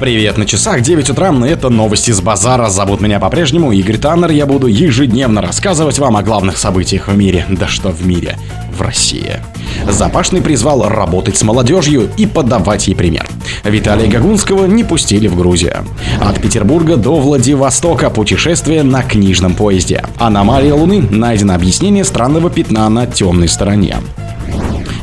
Привет, на часах 9 утра, это новости с базара. Зовут меня по-прежнему Игорь Таннер. Я буду ежедневно рассказывать вам о главных событиях в мире. Да что в мире, в России. Запашный призвал работать с молодежью и подавать ей пример. Виталия Гагунского не пустили в Грузию. От Петербурга до Владивостока путешествие на книжном поезде. Аномалия Луны. Найдено объяснение странного пятна на темной стороне.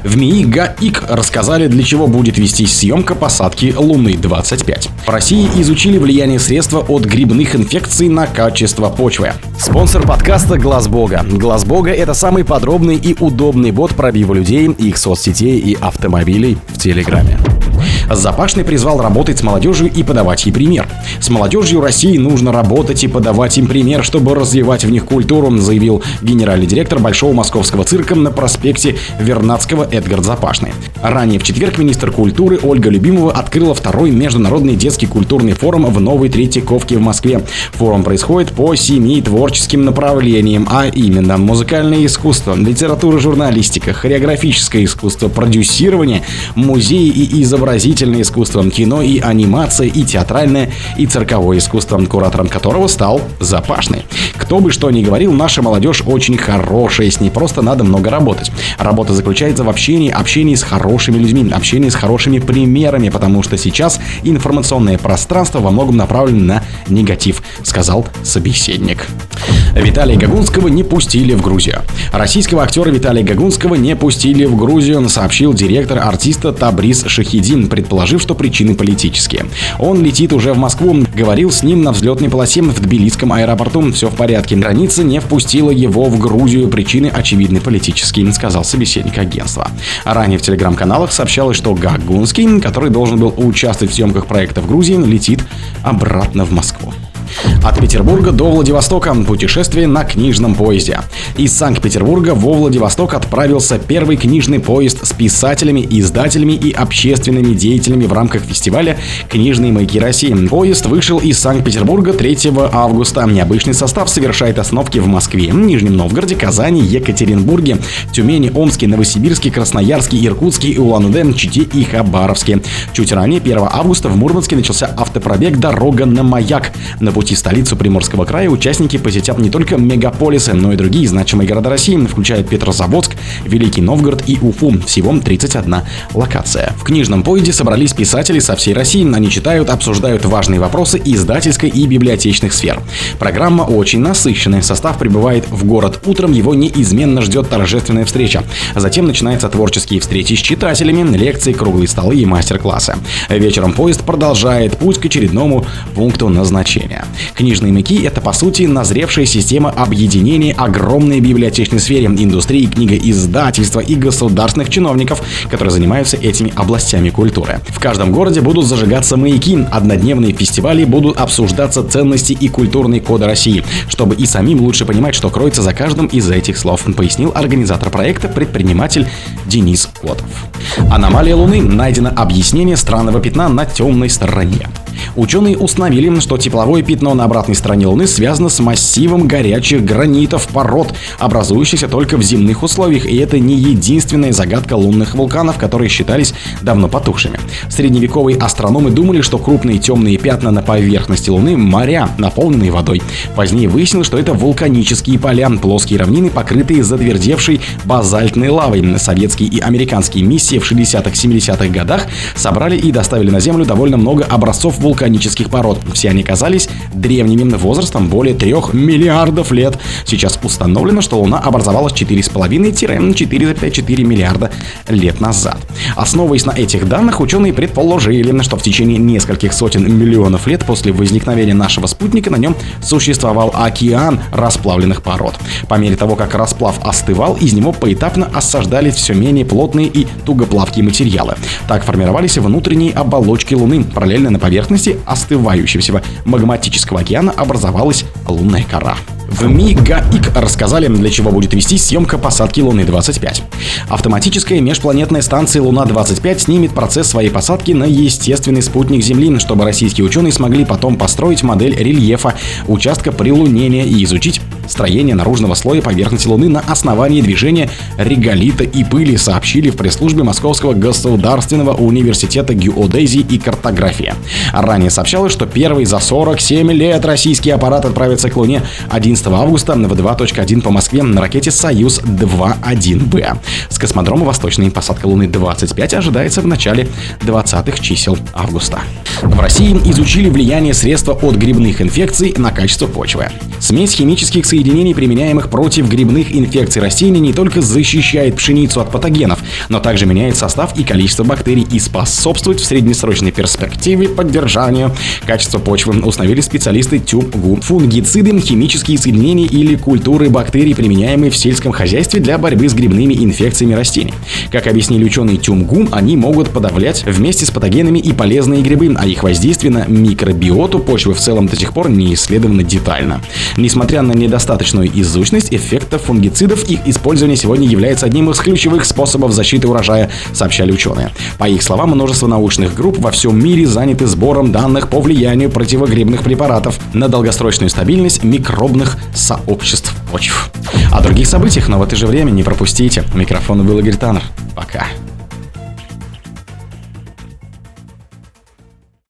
В МИИ ГАИК рассказали, для чего будет вестись съемка посадки Луны-25. В России изучили влияние средства от грибных инфекций на качество почвы. Спонсор подкаста Глаз Бога. Глаз Бога это самый подробный и удобный бот пробива людей, их соцсетей и автомобилей в Телеграме. Запашный призвал работать с молодежью и подавать ей пример. С молодежью России нужно работать и подавать им пример, чтобы развивать в них культуру, заявил генеральный директор Большого московского цирка на проспекте Вернадского Эдгард Запашный. Ранее в четверг министр культуры Ольга Любимова открыла второй международный детский культурный форум в Новой Третьяковке в Москве. Форум происходит по семи творческим направлениям, а именно музыкальное искусство, литература, журналистика, хореографическое искусство, продюсирование, музеи и изобразительное изобразительное искусство, кино и анимация, и театральное, и цирковое искусство, куратором которого стал Запашный. Кто бы что ни говорил, наша молодежь очень хорошая, с ней просто надо много работать. Работа заключается в общении, общении с хорошими людьми, общении с хорошими примерами, потому что сейчас информационное пространство во многом направлено на негатив, сказал собеседник. Виталия Гагунского не пустили в Грузию. Российского актера Виталия Гагунского не пустили в Грузию, сообщил директор артиста Табрис Шахидин, предположив, что причины политические. Он летит уже в Москву, говорил с ним на взлетной полосе в Тбилисском аэропорту. Все в порядке. Граница не впустила его в Грузию. Причины очевидны политические, сказал собеседник агентства. Ранее в телеграм-каналах сообщалось, что Гагунский, который должен был участвовать в съемках проекта в Грузии, летит обратно в Москву. От Петербурга до Владивостока путешествие на книжном поезде. Из Санкт-Петербурга во Владивосток отправился первый книжный поезд с писателями, издателями и общественными деятелями в рамках фестиваля «Книжные маяки России». Поезд вышел из Санкт-Петербурга 3 августа. Необычный состав совершает остановки в Москве, Нижнем Новгороде, Казани, Екатеринбурге, Тюмени, Омске, Новосибирске, Красноярске, Иркутске, Улан-Удэ, Чите и Хабаровске. Чуть ранее, 1 августа, в Мурманске начался автопробег «Дорога на маяк». На пути в столицу Приморского края участники посетят не только мегаполисы, но и другие значимые города России, включая Петрозаводск, Великий Новгород и Уфу. Всего 31 локация. В книжном поезде собрались писатели со всей России. Они читают, обсуждают важные вопросы издательской и библиотечных сфер. Программа очень насыщенная. Состав прибывает в город утром, его неизменно ждет торжественная встреча. Затем начинаются творческие встречи с читателями, лекции, круглые столы и мастер-классы. Вечером поезд продолжает путь к очередному пункту назначения. Книжные маяки — это, по сути, назревшая система объединения огромной библиотечной сфере, индустрии, книгоиздательства и государственных чиновников, которые занимаются этими областями культуры. В каждом городе будут зажигаться маяки, однодневные фестивали будут обсуждаться ценности и культурные коды России, чтобы и самим лучше понимать, что кроется за каждым из этих слов, пояснил организатор проекта, предприниматель Денис Котов. Аномалия Луны. Найдено объяснение странного пятна на темной стороне. Ученые установили, что тепловое пятно на обратной стороне Луны связано с массивом горячих гранитов пород, образующихся только в земных условиях, и это не единственная загадка лунных вулканов, которые считались давно потухшими. Средневековые астрономы думали, что крупные темные пятна на поверхности Луны – моря, наполненные водой. Позднее выяснилось, что это вулканические поля, плоские равнины, покрытые затвердевшей базальтной лавой. Советские и американские миссии в 60-70-х годах собрали и доставили на Землю довольно много образцов вулканических пород. Все они казались древними возрастом более 3 миллиардов лет. Сейчас установлено, что Луна образовалась 4,5-4,4 миллиарда лет назад. Основываясь на этих данных, ученые предположили, что в течение нескольких сотен миллионов лет после возникновения нашего спутника на нем существовал океан расплавленных пород. По мере того, как расплав остывал, из него поэтапно осаждались все менее плотные и тугоплавкие материалы. Так формировались внутренние оболочки Луны. Параллельно на поверхности остывающегося магматического океана образовалась лунная кора. В МИГАИК рассказали, для чего будет вести съемка посадки Луны-25. Автоматическая межпланетная станция Луна-25 снимет процесс своей посадки на естественный спутник Земли, чтобы российские ученые смогли потом построить модель рельефа участка прилунения и изучить строение наружного слоя поверхности Луны на основании движения реголита и пыли, сообщили в пресс-службе Московского государственного университета геодезии и картографии. Ранее сообщалось, что первый за 47 лет российский аппарат отправится к Луне 11 августа в 2.1 по Москве на ракете «Союз-2-1Б». С космодрома «Восточная посадка Луны-25» ожидается в начале 20-х чисел августа. В России изучили влияние средства от грибных инфекций на качество почвы. Смесь химических соединений, применяемых против грибных инфекций растений, не только защищает пшеницу от патогенов, но также меняет состав и количество бактерий и способствует в среднесрочной перспективе поддержанию качества почвы, установили специалисты ТЮГУ. Фунгициды – химические соединения или культуры бактерий, применяемые в сельском хозяйстве для борьбы с грибными инфекциями растений. Как объяснили ученые ТЮМГУ, они могут подавлять вместе с патогенами и полезные грибы, а их воздействие на микробиоту почвы в целом до сих пор не исследовано детально. Несмотря на недостаточную изучность эффекта фунгицидов, их использование сегодня является одним из ключевых способов защиты урожая, сообщали ученые. По их словам, множество научных групп во всем мире заняты сбором данных по влиянию противогрибных препаратов на долгосрочную стабильность микробных сообществ почв. О других событиях, но в это же время не пропустите. Микрофон был Игорь Таннер. Пока.